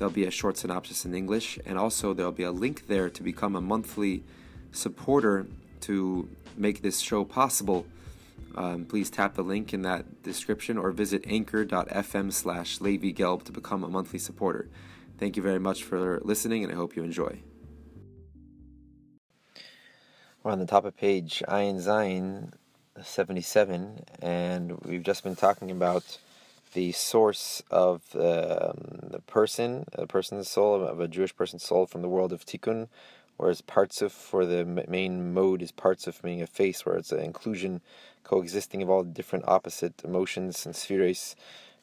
There'll be a short synopsis in English, and also there'll be a link there to become a monthly supporter to make this show possible. Um, please tap the link in that description or visit anchor.fm slash Gelb to become a monthly supporter. Thank you very much for listening, and I hope you enjoy. We're on the top of page Ayin Zayin 77, and we've just been talking about the source of um, the person, a person's soul, of a Jewish person's soul from the world of Tikkun, whereas Partsuf for the main mode is Partsuf, meaning a face, where it's an inclusion, coexisting of all different opposite emotions and spheres.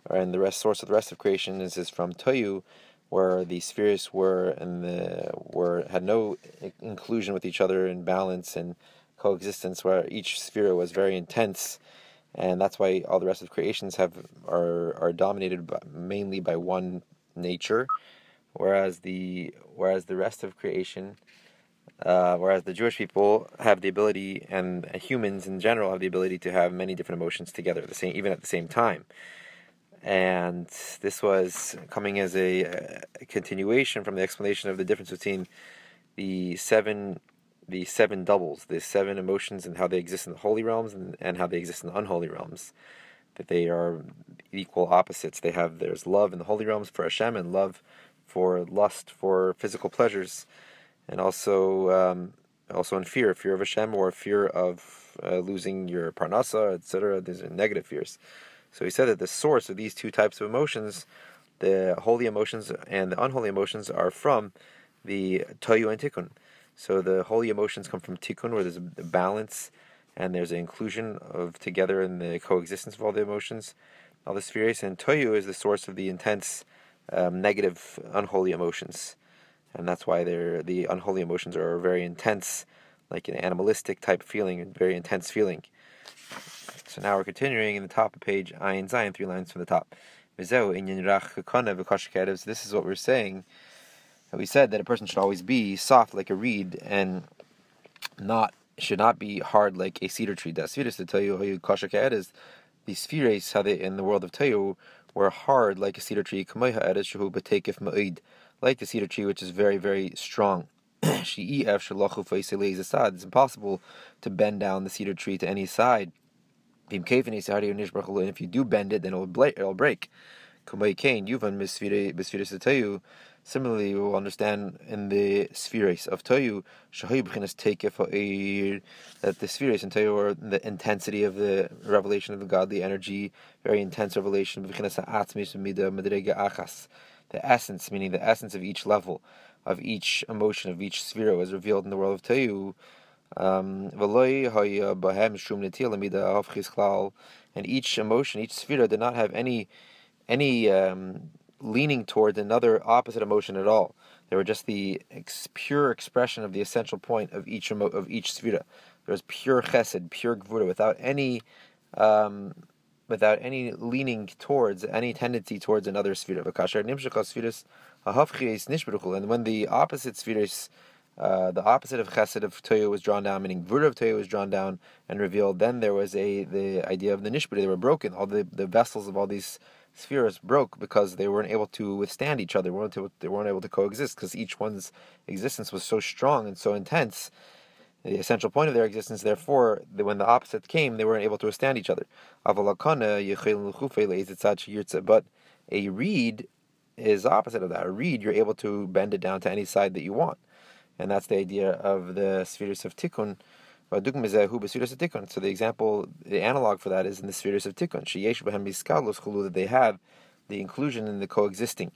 And the rest source of the rest of creation is, is from Toyu, where the spheres were and the were had no inclusion with each other in balance and coexistence, where each sphere was very intense and that's why all the rest of creations have are are dominated by, mainly by one nature, whereas the whereas the rest of creation, uh, whereas the Jewish people have the ability, and humans in general have the ability to have many different emotions together, the same even at the same time. And this was coming as a, a continuation from the explanation of the difference between the seven the seven doubles, the seven emotions, and how they exist in the holy realms and, and how they exist in the unholy realms. That they are equal opposites. They have there's love in the holy realms for Hashem and love for lust for physical pleasures, and also um, also in fear, fear of Hashem or fear of uh, losing your parnasa, etc. These are negative fears. So he said that the source of these two types of emotions, the holy emotions and the unholy emotions, are from the toyu and tikkun. So the holy emotions come from tikkun, where there's a balance and there's an inclusion of together in the coexistence of all the emotions, all the spheres. And toyu is the source of the intense, um, negative, unholy emotions, and that's why they're the unholy emotions are very intense, like an animalistic type feeling, very intense feeling. So now we're continuing in the top of page Ayin Zayin, three lines from the top. This is what we're saying we said that a person should always be soft like a reed and not should not be hard like a cedar tree. That spheres to tell you how you is the spheres how they in the world of Tayu were hard like a cedar tree, like the cedar tree which is very, very strong. It's impossible to bend down the cedar tree to any side. And if you do bend it, then it will, break. Similarly, we will understand in the spheres of Toyu, that the spheres in Toyu are the intensity of the revelation of the godly energy, very intense revelation, the essence, meaning the essence of each level, of each emotion, of each sphere was revealed in the world of Toyu. Um, and each emotion, each sphere did not have any any um, leaning towards another opposite emotion at all. They were just the ex- pure expression of the essential point of each emo- of each sfira. There was pure chesed, pure gvura, without any, um, without any leaning towards any tendency towards another sfira. And when the opposite spheres, uh, the opposite of chesed of toyo was drawn down, meaning gvura of toyo was drawn down and revealed, then there was a the idea of the nishbur. They were broken. All the, the vessels of all these spheres broke because they weren't able to withstand each other. They weren't able, they weren't able to coexist because each one's existence was so strong and so intense. The essential point of their existence, therefore, when the opposites came, they weren't able to withstand each other. But a reed is opposite of that. A reed, you're able to bend it down to any side that you want. And that's the idea of the spheres of tikkun, so the example, the analog for that is in the spheres of tikkun. That they have the inclusion and the coexisting,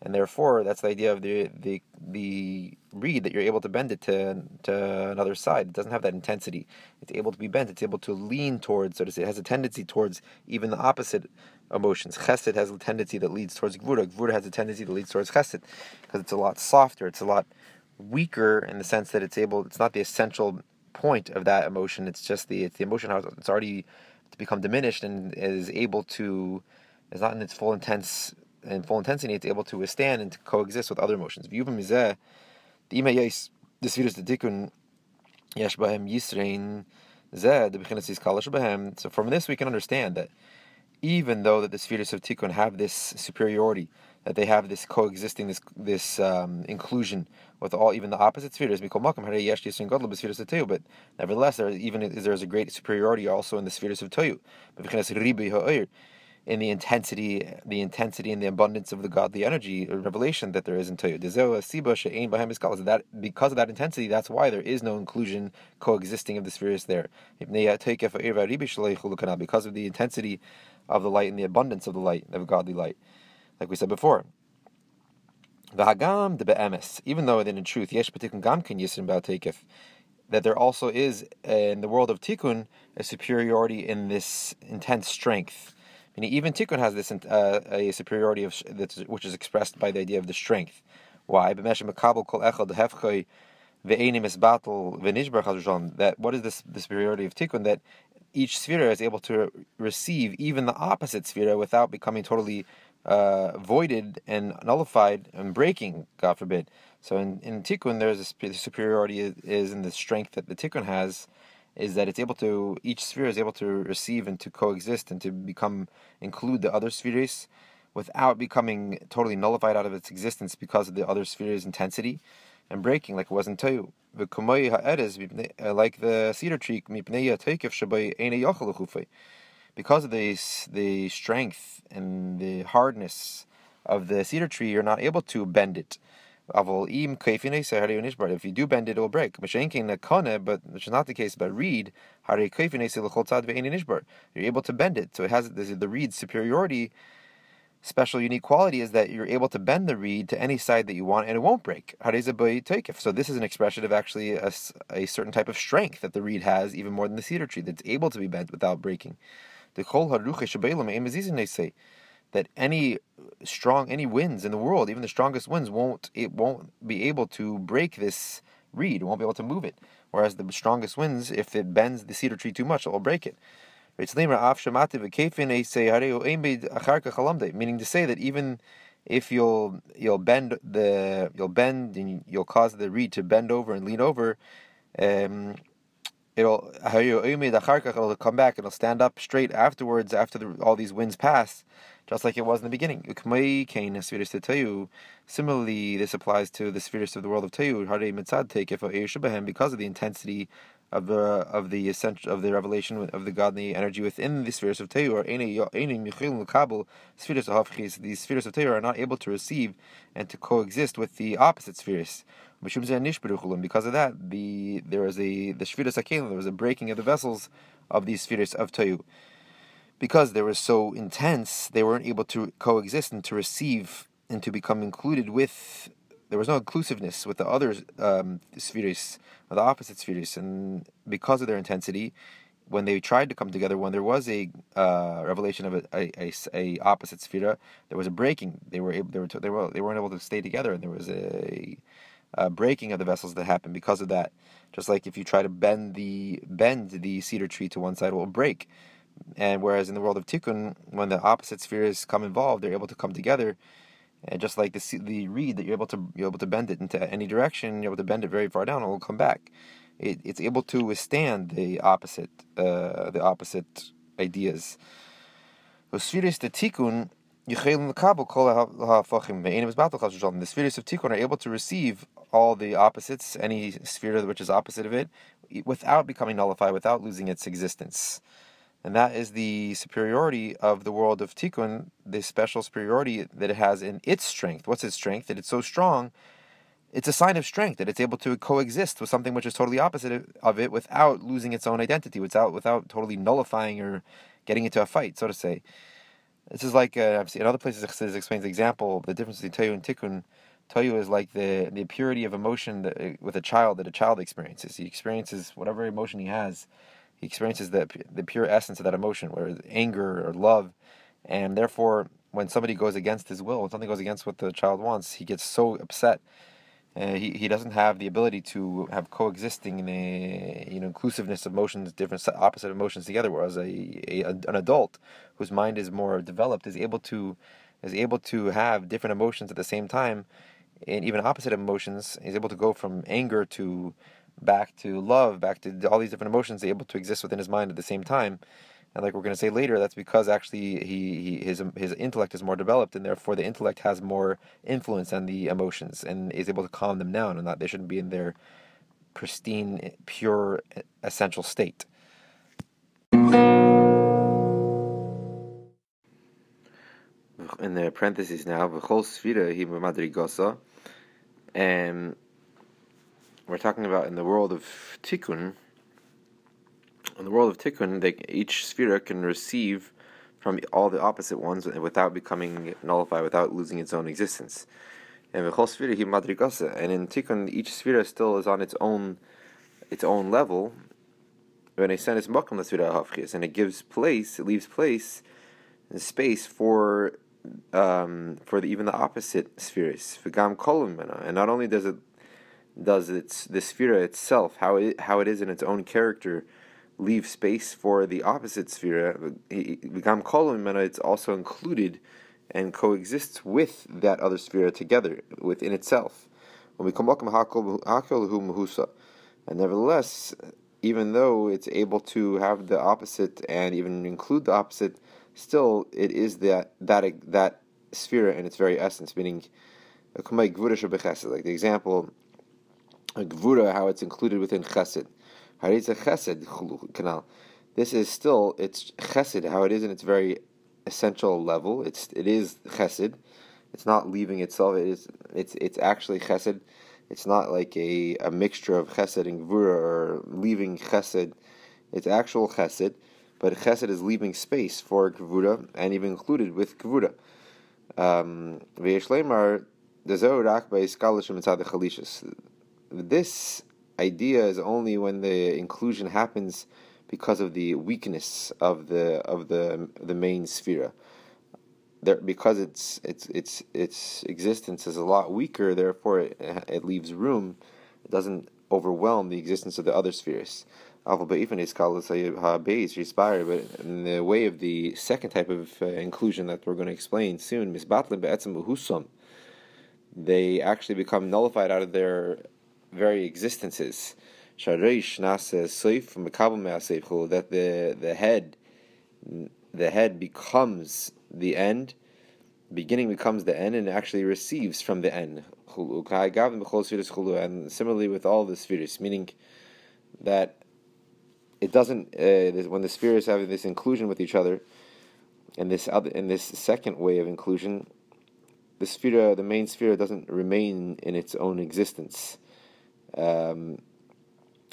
and therefore that's the idea of the the the reed that you're able to bend it to to another side. It doesn't have that intensity. It's able to be bent. It's able to lean towards, so to say. It has a tendency towards even the opposite emotions. Chesed has a tendency that leads towards gvura. Gvura has a tendency that leads towards chesed because it's a lot softer. It's a lot weaker in the sense that it's able. It's not the essential point of that emotion. It's just the it's the emotion how it's already to become diminished and is able to is not in its full intense in full intensity. It's able to withstand and to coexist with other emotions. The ima yes the sfiras the tikkun yesh bahem yisrein zeh the bechinas is bahem. So from this we can understand that even though that the spheres of tikkun have this superiority, that they have this coexisting, this this um, inclusion with all even the opposite spheres. But nevertheless, there even is there is a great superiority also in the spheres of toyu. In the intensity, the intensity and the abundance of the godly energy or revelation that there is in Toyu. That because of that intensity, that's why there is no inclusion coexisting of the spheres there. Because of the intensity of the light and the abundance of the light, of godly light. Like we said before. The Hagam de Be'emes, even though that in truth, Yesh Patikun Gamkin Yisrim that there also is in the world of Tikkun a superiority in this intense strength. Meaning even Tikkun has this uh, a superiority of which is expressed by the idea of the strength. Why? That what is this the superiority of Tikkun? That each sphere is able to receive even the opposite sphere without becoming totally uh, voided and nullified and breaking, God forbid. So in, in Tikkun, there's a the superiority is in the strength that the Tikkun has, is that it's able to, each sphere is able to receive and to coexist and to become, include the other spheres without becoming totally nullified out of its existence because of the other sphere's intensity and breaking, like it was in uh, like the cedar tree, because of the the strength and the hardness of the cedar tree, you're not able to bend it. If you do bend it, it will break. But which is not the case But reed. You're able to bend it. So it has the reed's superiority special unique quality is that you're able to bend the reed to any side that you want and it won't break. So this is an expression of actually a, a certain type of strength that the reed has, even more than the cedar tree, that's able to be bent without breaking. The Kolharruka Shabalamizan they say that any strong any winds in the world, even the strongest winds, won't it won't be able to break this reed, won't be able to move it. Whereas the strongest winds, if it bends the cedar tree too much, it will break it. Meaning to say that even if you'll you'll bend the you'll bend and you'll cause the reed to bend over and lean over, um, it'll it'll come back it'll stand up straight afterwards after the, all these winds pass, just like it was in the beginning. Similarly, this applies to the spheres of the world of Tayu, because of the intensity of the of the essential of the revelation of the godly energy within the spheres of Teiru spheres of These spheres of Teiru are not able to receive and to coexist with the opposite spheres. Because of that, the there was a the spheres Akelim, there was a breaking of the vessels of these spheres of Teiru. Because they were so intense, they weren't able to coexist and to receive and to become included with there was no inclusiveness with the other um, spheres, the opposite spheres, and because of their intensity, when they tried to come together, when there was a uh, revelation of a, a, a, a, opposite sphere, there was a breaking. They were able, they were they were they weren't able to stay together, and there was a, a breaking of the vessels that happen because of that. Just like if you try to bend the bend the cedar tree to one side, it will break. And whereas in the world of tikkun, when the opposite spheres come involved, they're able to come together and just like the the reed that you're able to you're able to bend it into any direction, you're able to bend it very far down, it will come back. It, it's able to withstand the opposite uh, the opposite ideas. The spheres of tikkun the spheres of tikkun are able to receive all the opposites, any sphere which is opposite of it, without becoming nullified, without losing its existence. And that is the superiority of the world of Tikkun, the special superiority that it has in its strength. What's its strength? That it's so strong, it's a sign of strength, that it's able to coexist with something which is totally opposite of it without losing its own identity, without, without totally nullifying or getting into a fight, so to say. This is like, uh, I've seen in other places, it explains the example, the difference between Toyu and Tikkun. Toyu is like the, the purity of emotion that, uh, with a child that a child experiences. He experiences whatever emotion he has he experiences the the pure essence of that emotion, whether anger or love, and therefore, when somebody goes against his will, when something goes against what the child wants, he gets so upset, uh, he, he doesn't have the ability to have coexisting in a you know inclusiveness of emotions, different opposite emotions together. Whereas a, a an adult whose mind is more developed is able to is able to have different emotions at the same time, and even opposite emotions. Is able to go from anger to back to love, back to all these different emotions, able to exist within his mind at the same time. And like we're going to say later, that's because actually he, he his his intellect is more developed, and therefore the intellect has more influence on the emotions and is able to calm them down, and that they shouldn't be in their pristine, pure, essential state. In the parentheses now, hi madrigosa, and we're talking about in the world of tikkun in the world of Tikkun, they, each sphera can receive from all the opposite ones without becoming nullified, without losing its own existence. And v'chol sphera he madrigasa, and in Tikkun, each sphera still is on its own its own level. When a sen is makam hafchis, and it gives place, it leaves place and space for um, for the, even the opposite spheres. And not only does it does its the sphere itself, how it how it is in its own character leave space for the opposite sphere, it's also included and coexists with that other sphere together within itself. And nevertheless, even though it's able to have the opposite and even include the opposite, still it is that that that sphere in its very essence, meaning like the example, gvura, how it's included within chesed. Haritza chesed canal. This is still it's chesed how it is in its very essential level. It's it is chesed. It's not leaving itself. It is it's it's actually chesed. It's not like a, a mixture of chesed and gvura or leaving chesed. It's actual chesed, but chesed is leaving space for gvura and even included with gvura. Um, this idea is only when the inclusion happens because of the weakness of the of the the main sphere. There, because its its its its existence is a lot weaker, therefore it, it leaves room. It doesn't overwhelm the existence of the other spheres. But in the way of the second type of uh, inclusion that we're going to explain soon, they actually become nullified out of their very existences. That the the head the head becomes the end, beginning becomes the end, and actually receives from the end. And similarly with all the spheres, meaning that it doesn't uh, when the spheres have this inclusion with each other, and this other in this second way of inclusion, the sphere, the main sphere, doesn't remain in its own existence um,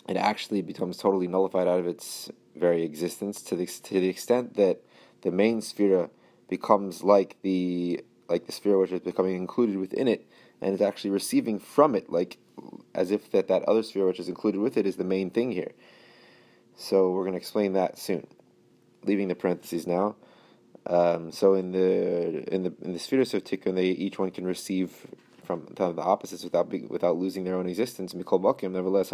it actually becomes totally nullified out of its very existence to the to the extent that the main sphere becomes like the like the sphere which is becoming included within it and is actually receiving from it like as if that that other sphere which is included with it is the main thing here. So we're going to explain that soon. Leaving the parentheses now. Um, so in the in the in the spheres of tikkun they each one can receive from the opposites without without losing their own existence. Nevertheless,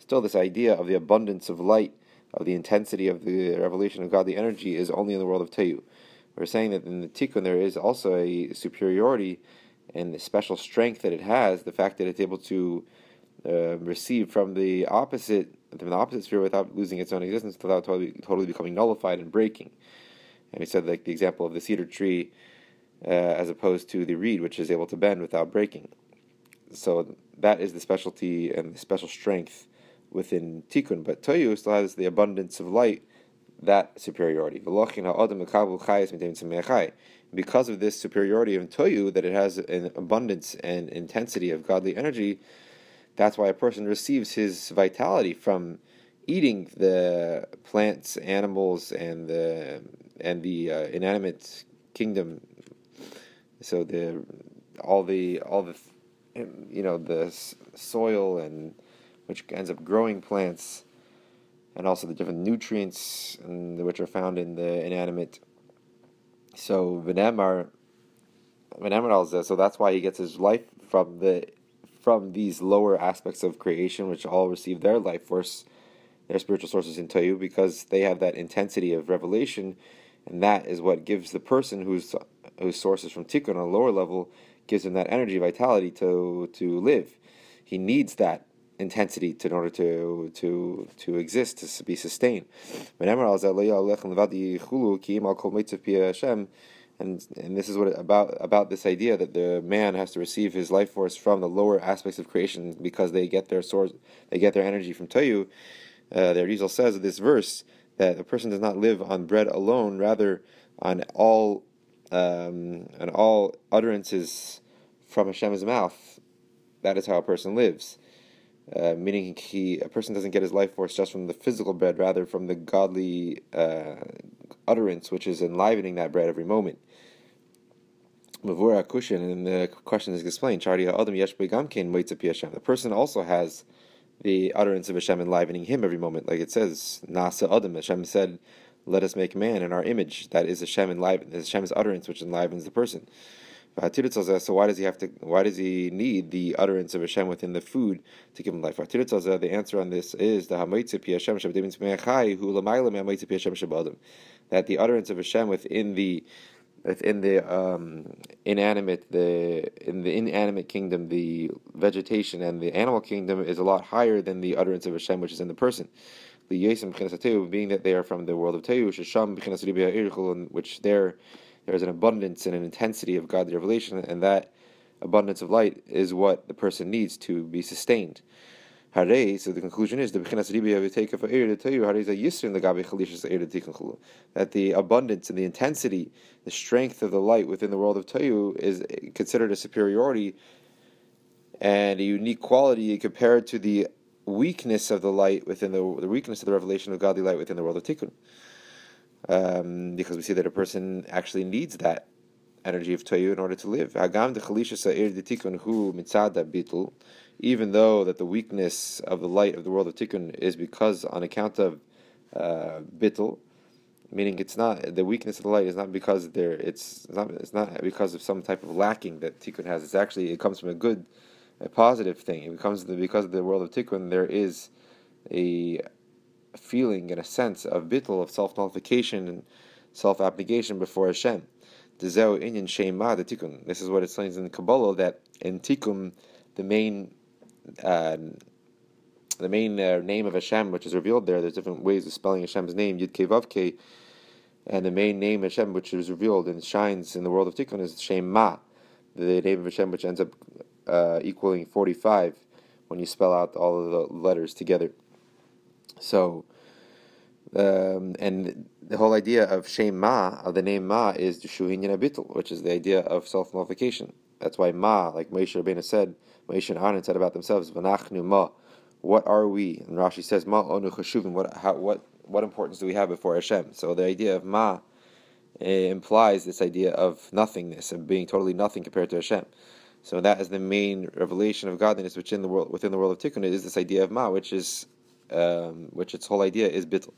still this idea of the abundance of light, of the intensity of the revelation of godly energy is only in the world of Teyu. We're saying that in the Tikkun there is also a superiority and the special strength that it has, the fact that it's able to uh, receive from the opposite from the opposite sphere without losing its own existence, without totally, totally becoming nullified and breaking. And he said like the example of the cedar tree uh, as opposed to the reed, which is able to bend without breaking. So that is the specialty and the special strength within Tikkun. But Toyu still has the abundance of light, that superiority. Because of this superiority of Toyu, that it has an abundance and intensity of godly energy, that's why a person receives his vitality from eating the plants, animals, and the and the uh, inanimate kingdom so the all the all the you know the soil and which ends up growing plants and also the different nutrients and which are found in the inanimate. So Venemar So that's why he gets his life from the from these lower aspects of creation, which all receive their life force, their spiritual sources in Tayu, because they have that intensity of revelation, and that is what gives the person whose whose source is from Tikkun on a lower level, gives him that energy, vitality to to live. He needs that intensity to, in order to to to exist, to be sustained. And and this is what about about this idea that the man has to receive his life force from the lower aspects of creation because they get their source, they get their energy from Tayu. Uh, the Arizal says this verse that a person does not live on bread alone, rather on all um, on all utterances from Hashem's mouth. That is how a person lives. Uh, meaning he a person doesn't get his life force just from the physical bread, rather from the godly uh, utterance, which is enlivening that bread every moment. Mavura Kushin, and the question is explained. The person also has the utterance of Hashem enlivening him every moment, like it says, Nasa Adam. Hashem said, "Let us make man in our image." That is Hashem enliven, Hashem's utterance, which enlivens the person. So why does he have to? Why does he need the utterance of Hashem within the food to give him life? The answer on this is the that the utterance of Hashem within the within the um, inanimate the in the inanimate kingdom, the vegetation and the animal kingdom is a lot higher than the utterance of Hashem, which is in the person. The yesim being that they are from the world of Teu, which there there is an abundance and an intensity of godly revelation, and that abundance of light is what the person needs to be sustained. Hare, so the conclusion is the that the abundance and the intensity, the strength of the light within the world of Tayu is considered a superiority and a unique quality compared to the weakness of the light within the, the weakness of the revelation of godly light within the world of Tikkun um, because we see that a person actually needs that energy of Toyu in order to live. Even though that the weakness of the light of the world of Tikkun is because on account of uh, meaning it's not the weakness of the light is not because there it's not it's not because of some type of lacking that Tikkun has. It's actually it comes from a good, a positive thing. It becomes the, because of the world of Tikkun there is a feeling and a sense of bittul, of self nullification and self abnegation before Hashem. This is what it says in Kabbalah that in Tikkun, the main uh, the main uh, name of Hashem, which is revealed there, there's different ways of spelling Hashem's name, Yud Kei and the main name Hashem, which is revealed and shines in the world of Tikkun, is Shem Ma, the name of Hashem, which ends up uh, equaling 45 when you spell out all of the letters together. So, um, and the whole idea of Shem Ma, of the name Ma, is Shuhin Abitul, which is the idea of self nullification. That's why Ma, like Moshe Rabbeinu said, Moshe and Aaron said about themselves, Ma, what are we? And Rashi says, Ma onu chashuvim, what, how, what, what importance do we have before Hashem? So the idea of Ma implies this idea of nothingness, of being totally nothing compared to Hashem. So that is the main revelation of godliness within the world within the world of Tikkun is this idea of Ma, which is um, which its whole idea is bittul.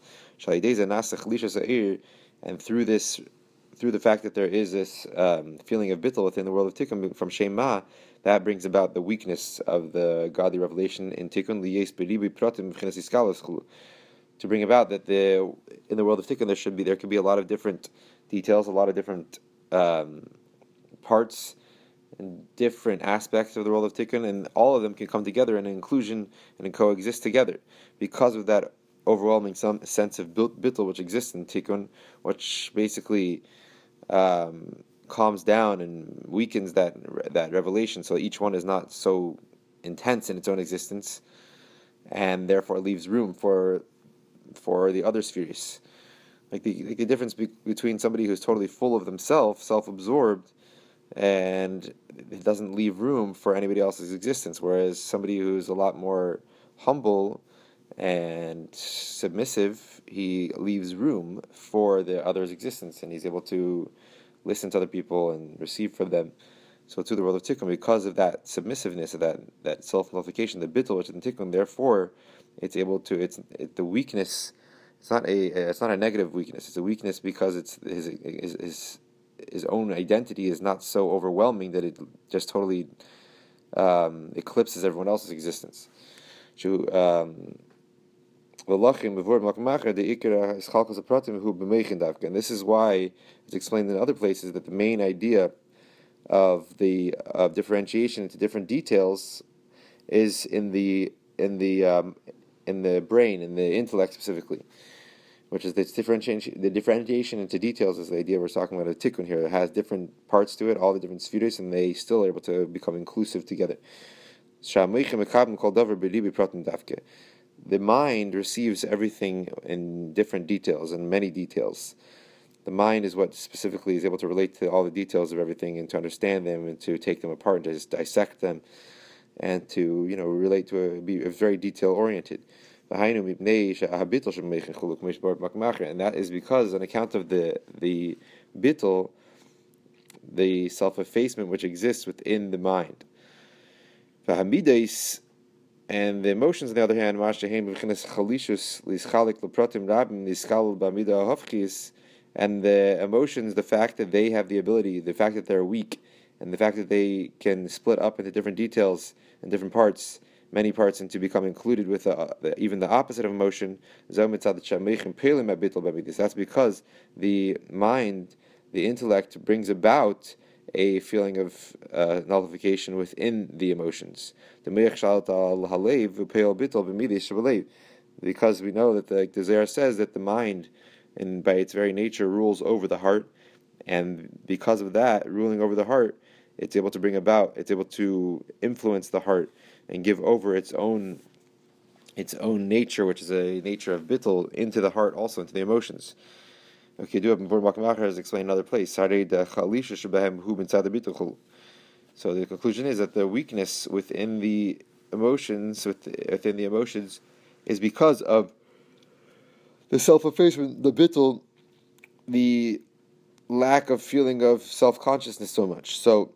And through this, through the fact that there is this um, feeling of bittul within the world of tikkun from Shem Ma, that brings about the weakness of the godly revelation in tikkun to bring about that the in the world of tikkun there should be there could be a lot of different details, a lot of different um, parts and different aspects of the world of tikkun, and all of them can come together in an inclusion and coexist together because of that overwhelming some sense of bittul which exists in tikkun, which basically um, calms down and weakens that that revelation, so each one is not so intense in its own existence, and therefore leaves room for for the other spheres. Like the, like the difference be, between somebody who's totally full of themselves, self-absorbed, and it doesn't leave room for anybody else's existence. Whereas somebody who's a lot more humble and submissive, he leaves room for the other's existence, and he's able to listen to other people and receive from them. So to the world of tikkun, because of that submissiveness, of that that self nullification, the bittul which is in tikkun, therefore, it's able to it's it, the weakness. It's not a it's not a negative weakness. It's a weakness because it's his his, his his own identity is not so overwhelming that it just totally um, eclipses everyone else's existence. Um, and this is why it's explained in other places that the main idea of the of differentiation into different details is in the in the um, in the brain in the intellect specifically, which is this differentiation. The differentiation into details is the idea we're talking about a tikkun here. It has different parts to it, all the different spheres, and they still are able to become inclusive together the mind receives everything in different details and many details. The mind is what specifically is able to relate to all the details of everything and to understand them and to take them apart and to dissect them and to you know relate to a, be very detail oriented. And that is because on account of the the bittel, the self effacement which exists within the mind. And the emotions, on the other hand, and the emotions, the fact that they have the ability, the fact that they're weak, and the fact that they can split up into different details and different parts, many parts, and to become included with uh, the, even the opposite of emotion. That's because the mind, the intellect, brings about a feeling of uh, nullification within the emotions. Because we know that the, the says that the mind, and by its very nature, rules over the heart, and because of that, ruling over the heart, it's able to bring about, it's able to influence the heart and give over its own its own nature, which is a nature of bittul, into the heart, also into the emotions. Okay, do before Makamachar has explained another place. So the conclusion is that the weakness within the emotions, within the emotions, is because of the self-effacement, the bittul, the lack of feeling of self-consciousness so much. So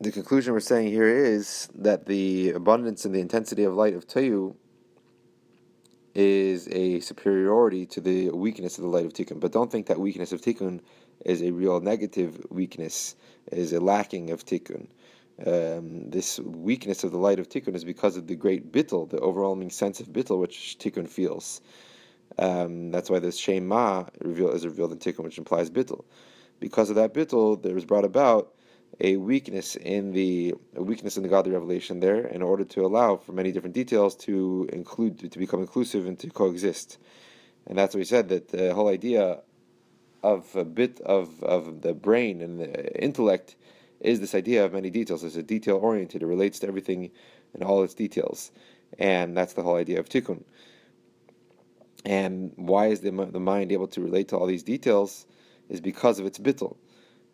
the conclusion we're saying here is that the abundance and the intensity of light of Tayu is a superiority to the weakness of the light of tikkun. But don't think that weakness of tikkun is a real negative weakness, is a lacking of tikkun. Um, this weakness of the light of tikkun is because of the great bittel, the overwhelming sense of bittel which tikkun feels. Um, that's why this Shem Ma reveal, is revealed in tikkun, which implies bittel. Because of that bittel, there was brought about a weakness in the weakness in the godly revelation there in order to allow for many different details to include to become inclusive and to coexist. And that's what we said that the whole idea of a bit of, of the brain and the intellect is this idea of many details. It's a detail oriented. It relates to everything in all its details, and that's the whole idea of tikkun. And why is the the mind able to relate to all these details? Is because of its bittul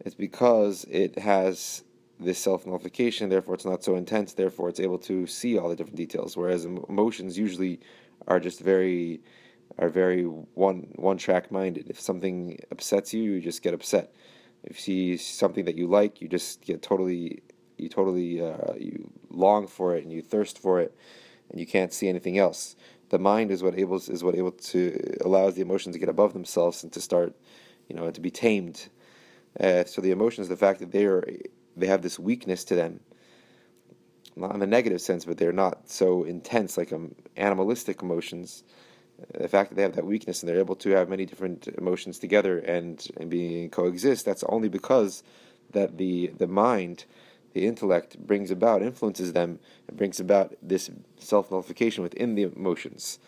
it's because it has this self nullification, therefore it's not so intense, therefore it's able to see all the different details. Whereas emotions usually are just very are very one one track minded. If something upsets you, you just get upset. If you see something that you like, you just get totally you totally uh, you long for it and you thirst for it, and you can't see anything else. The mind is what able is what able to allows the emotions to get above themselves and to start, you know, and to be tamed uh, so the emotions, the fact that they are they have this weakness to them, not in a negative sense, but they're not so intense like um, animalistic emotions. Uh, the fact that they have that weakness and they're able to have many different emotions together and, and being coexist, that's only because that the the mind, the intellect brings about, influences them, and brings about this self nullification within the emotions.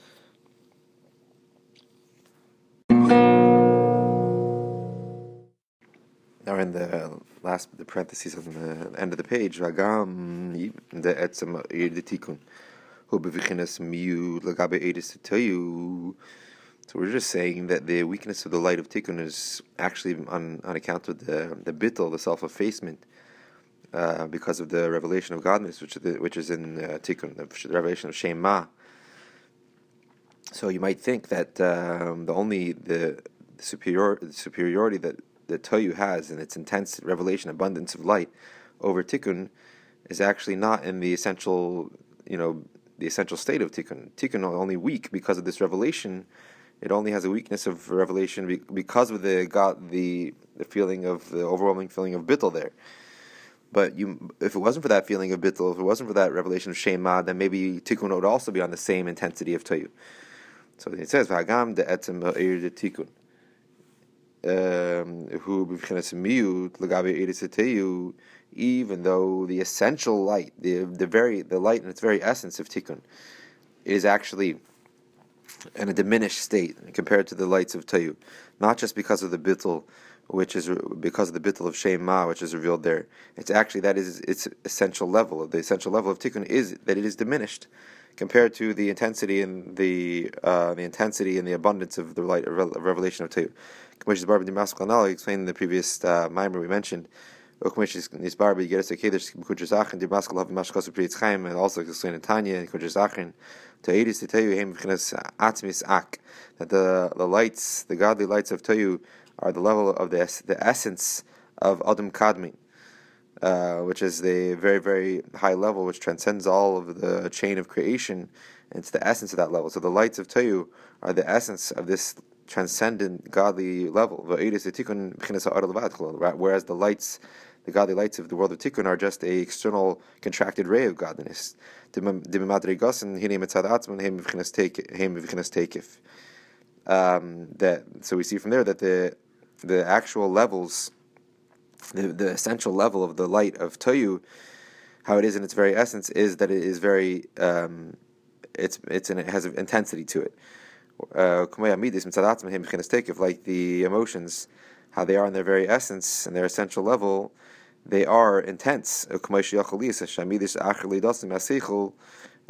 Now in the last the parentheses on the end of the page, Ragam the etzem the tikkun, who bevichinas miu lagabe edis to tell you. So we're just saying that the weakness of the light of tikkun is actually on, on account of the the bittel, the self effacement, uh, because of the revelation of godness, which the, which is in uh, tikkun, the, revelation of Shem Ma. So you might think that um, the only the, the superior the superiority that the Toyu has in its intense revelation, abundance of light over Tikkun is actually not in the essential, you know, the essential state of Tikkun. Tikkun only weak because of this revelation It only has a weakness of revelation because of the God, the the feeling of the overwhelming feeling of bittul there. But you, if it wasn't for that feeling of bittul, if it wasn't for that revelation of Shem Ma, then maybe tikkun would also be on the same intensity of toyu. So it says v'hagam de etzem de tikkun. Um, even though the essential light, the the very the light in its very essence of tikkun, is actually in a diminished state compared to the lights of tayu, not just because of the bittul which is because of the bittul of Shem Ma, which is revealed there. It's actually that is its essential level. The essential level of tikkun is that it is diminished compared to the intensity and the uh, the intensity and the abundance of the light of revelation of is Barba Dimaskal explained in the previous uh, mimer we mentioned. And also explained in Tanya and Kudrazachin to Edis to Tehu Hem Atmis Ak that the the lights, the godly lights of Tehu are the level of the, the essence of Adam Kadmon, uh, which is the very, very high level which transcends all of the chain of creation. It's the essence of that level. So the lights of Tayu are the essence of this transcendent godly level. Whereas the lights, the godly lights of the world of Tikkun are just a external contracted ray of godliness. Um, that so we see from there that the the actual levels, the, the essential level of the light of Toyu, how it is in its very essence, is that it is very, um, it's it's an, it has intensity to it. Uh, like the emotions, how they are in their very essence and their essential level, they are intense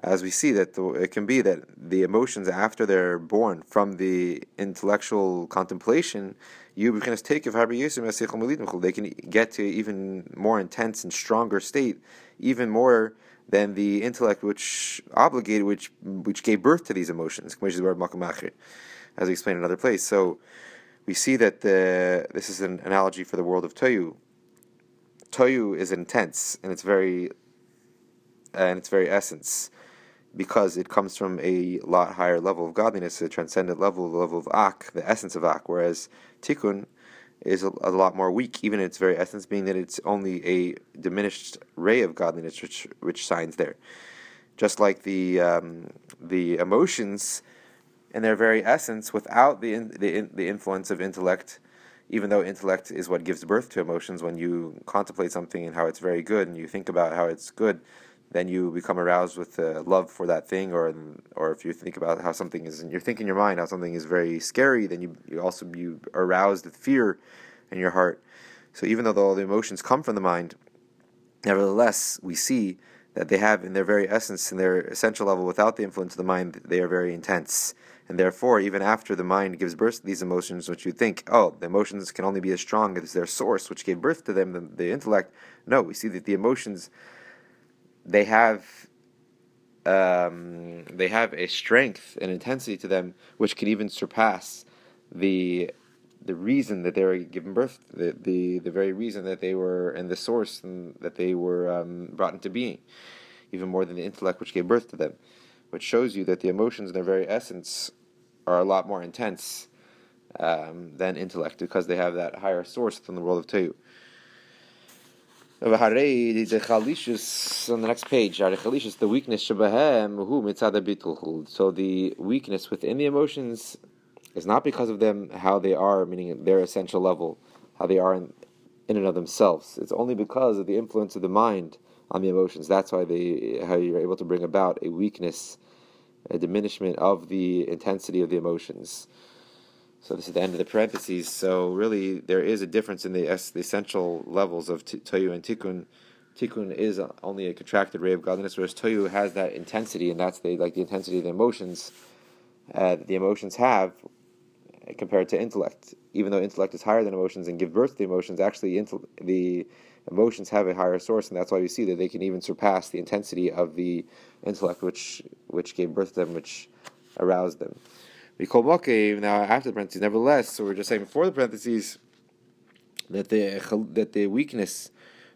as we see that it can be that the emotions after they're born from the intellectual contemplation, you can take if they can get to even more intense and stronger state, even more than the intellect which obligated, which which gave birth to these emotions, as we explained in another place. So we see that the, this is an analogy for the world of Toyu. Toyu is intense in its very uh, in its very essence because it comes from a lot higher level of godliness, a transcendent level, the level of ak, the essence of ak, whereas tikkun is a, a, lot more weak, even in its very essence, being that it's only a diminished ray of godliness which which shines there. Just like the um, the emotions, in their very essence, without the in, the in, the influence of intellect, even though intellect is what gives birth to emotions, when you contemplate something and how it's very good, and you think about how it's good then you become aroused with uh, love for that thing, or or if you think about how something is, and you're thinking in your mind how something is very scary, then you you also be aroused with fear in your heart. So even though all the emotions come from the mind, nevertheless we see that they have in their very essence, in their essential level, without the influence of the mind, they are very intense. And therefore, even after the mind gives birth to these emotions, which you think, oh, the emotions can only be as strong as their source, which gave birth to them, the, the intellect. No, we see that the emotions they have um, they have a strength and intensity to them which can even surpass the the reason that they were given birth, the the, the very reason that they were and the source and that they were um, brought into being, even more than the intellect which gave birth to them, which shows you that the emotions in their very essence are a lot more intense um, than intellect because they have that higher source than the world of Tehu. The chalishus on the next page, the weakness So the weakness within the emotions is not because of them how they are, meaning their essential level, how they are in, in and of themselves. It's only because of the influence of the mind on the emotions. That's why they how you're able to bring about a weakness, a diminishment of the intensity of the emotions. So this is the end of the parentheses. So really, there is a difference in the, the essential levels of t- Toyu and Tikkun. Tikkun is only a contracted ray of godliness, whereas Toyu has that intensity, and that's the like the intensity of the emotions uh, that the emotions have compared to intellect. Even though intellect is higher than emotions and give birth to the emotions, actually the emotions have a higher source, and that's why we see that they can even surpass the intensity of the intellect, which which gave birth to them, which aroused them. We call Mokev now after the parentheses. Nevertheless, so we're just saying before the parentheses that the that the weakness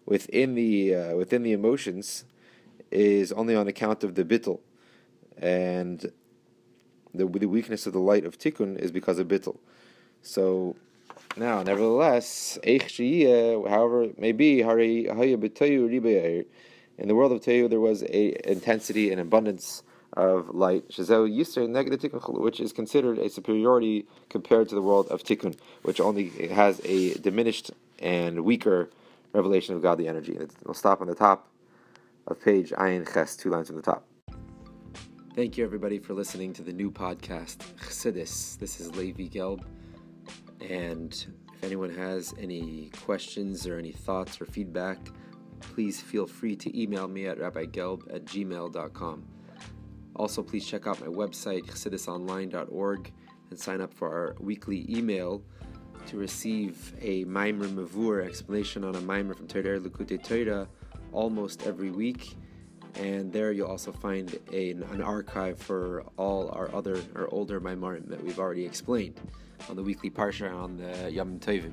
within the uh, within the emotions is only on account of the bittel, and the, the weakness of the light of tikkun is because of bittul. So now, nevertheless, however it may be, in the world of Tayu there was a intensity and abundance of light, which is considered a superiority compared to the world of Tikkun, which only has a diminished and weaker revelation of godly energy. we'll stop on the top of page Ayin Ches, two lines from the top. Thank you, everybody, for listening to the new podcast, Chassidus. This is Levi Gelb. And if anyone has any questions or any thoughts or feedback, please feel free to email me at rabbigelb at gmail.com. Also, please check out my website, chassidusonline.org, and sign up for our weekly email to receive a Maimer Mavur explanation on a Maimer from Torah Likutei Torah almost every week. And there you'll also find a, an archive for all our other or older Maimarim that we've already explained on the weekly Parsha on the Yom Tovim.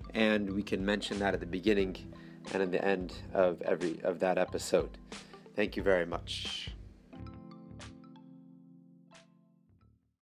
and we can mention that at the beginning and at the end of every of that episode. Thank you very much.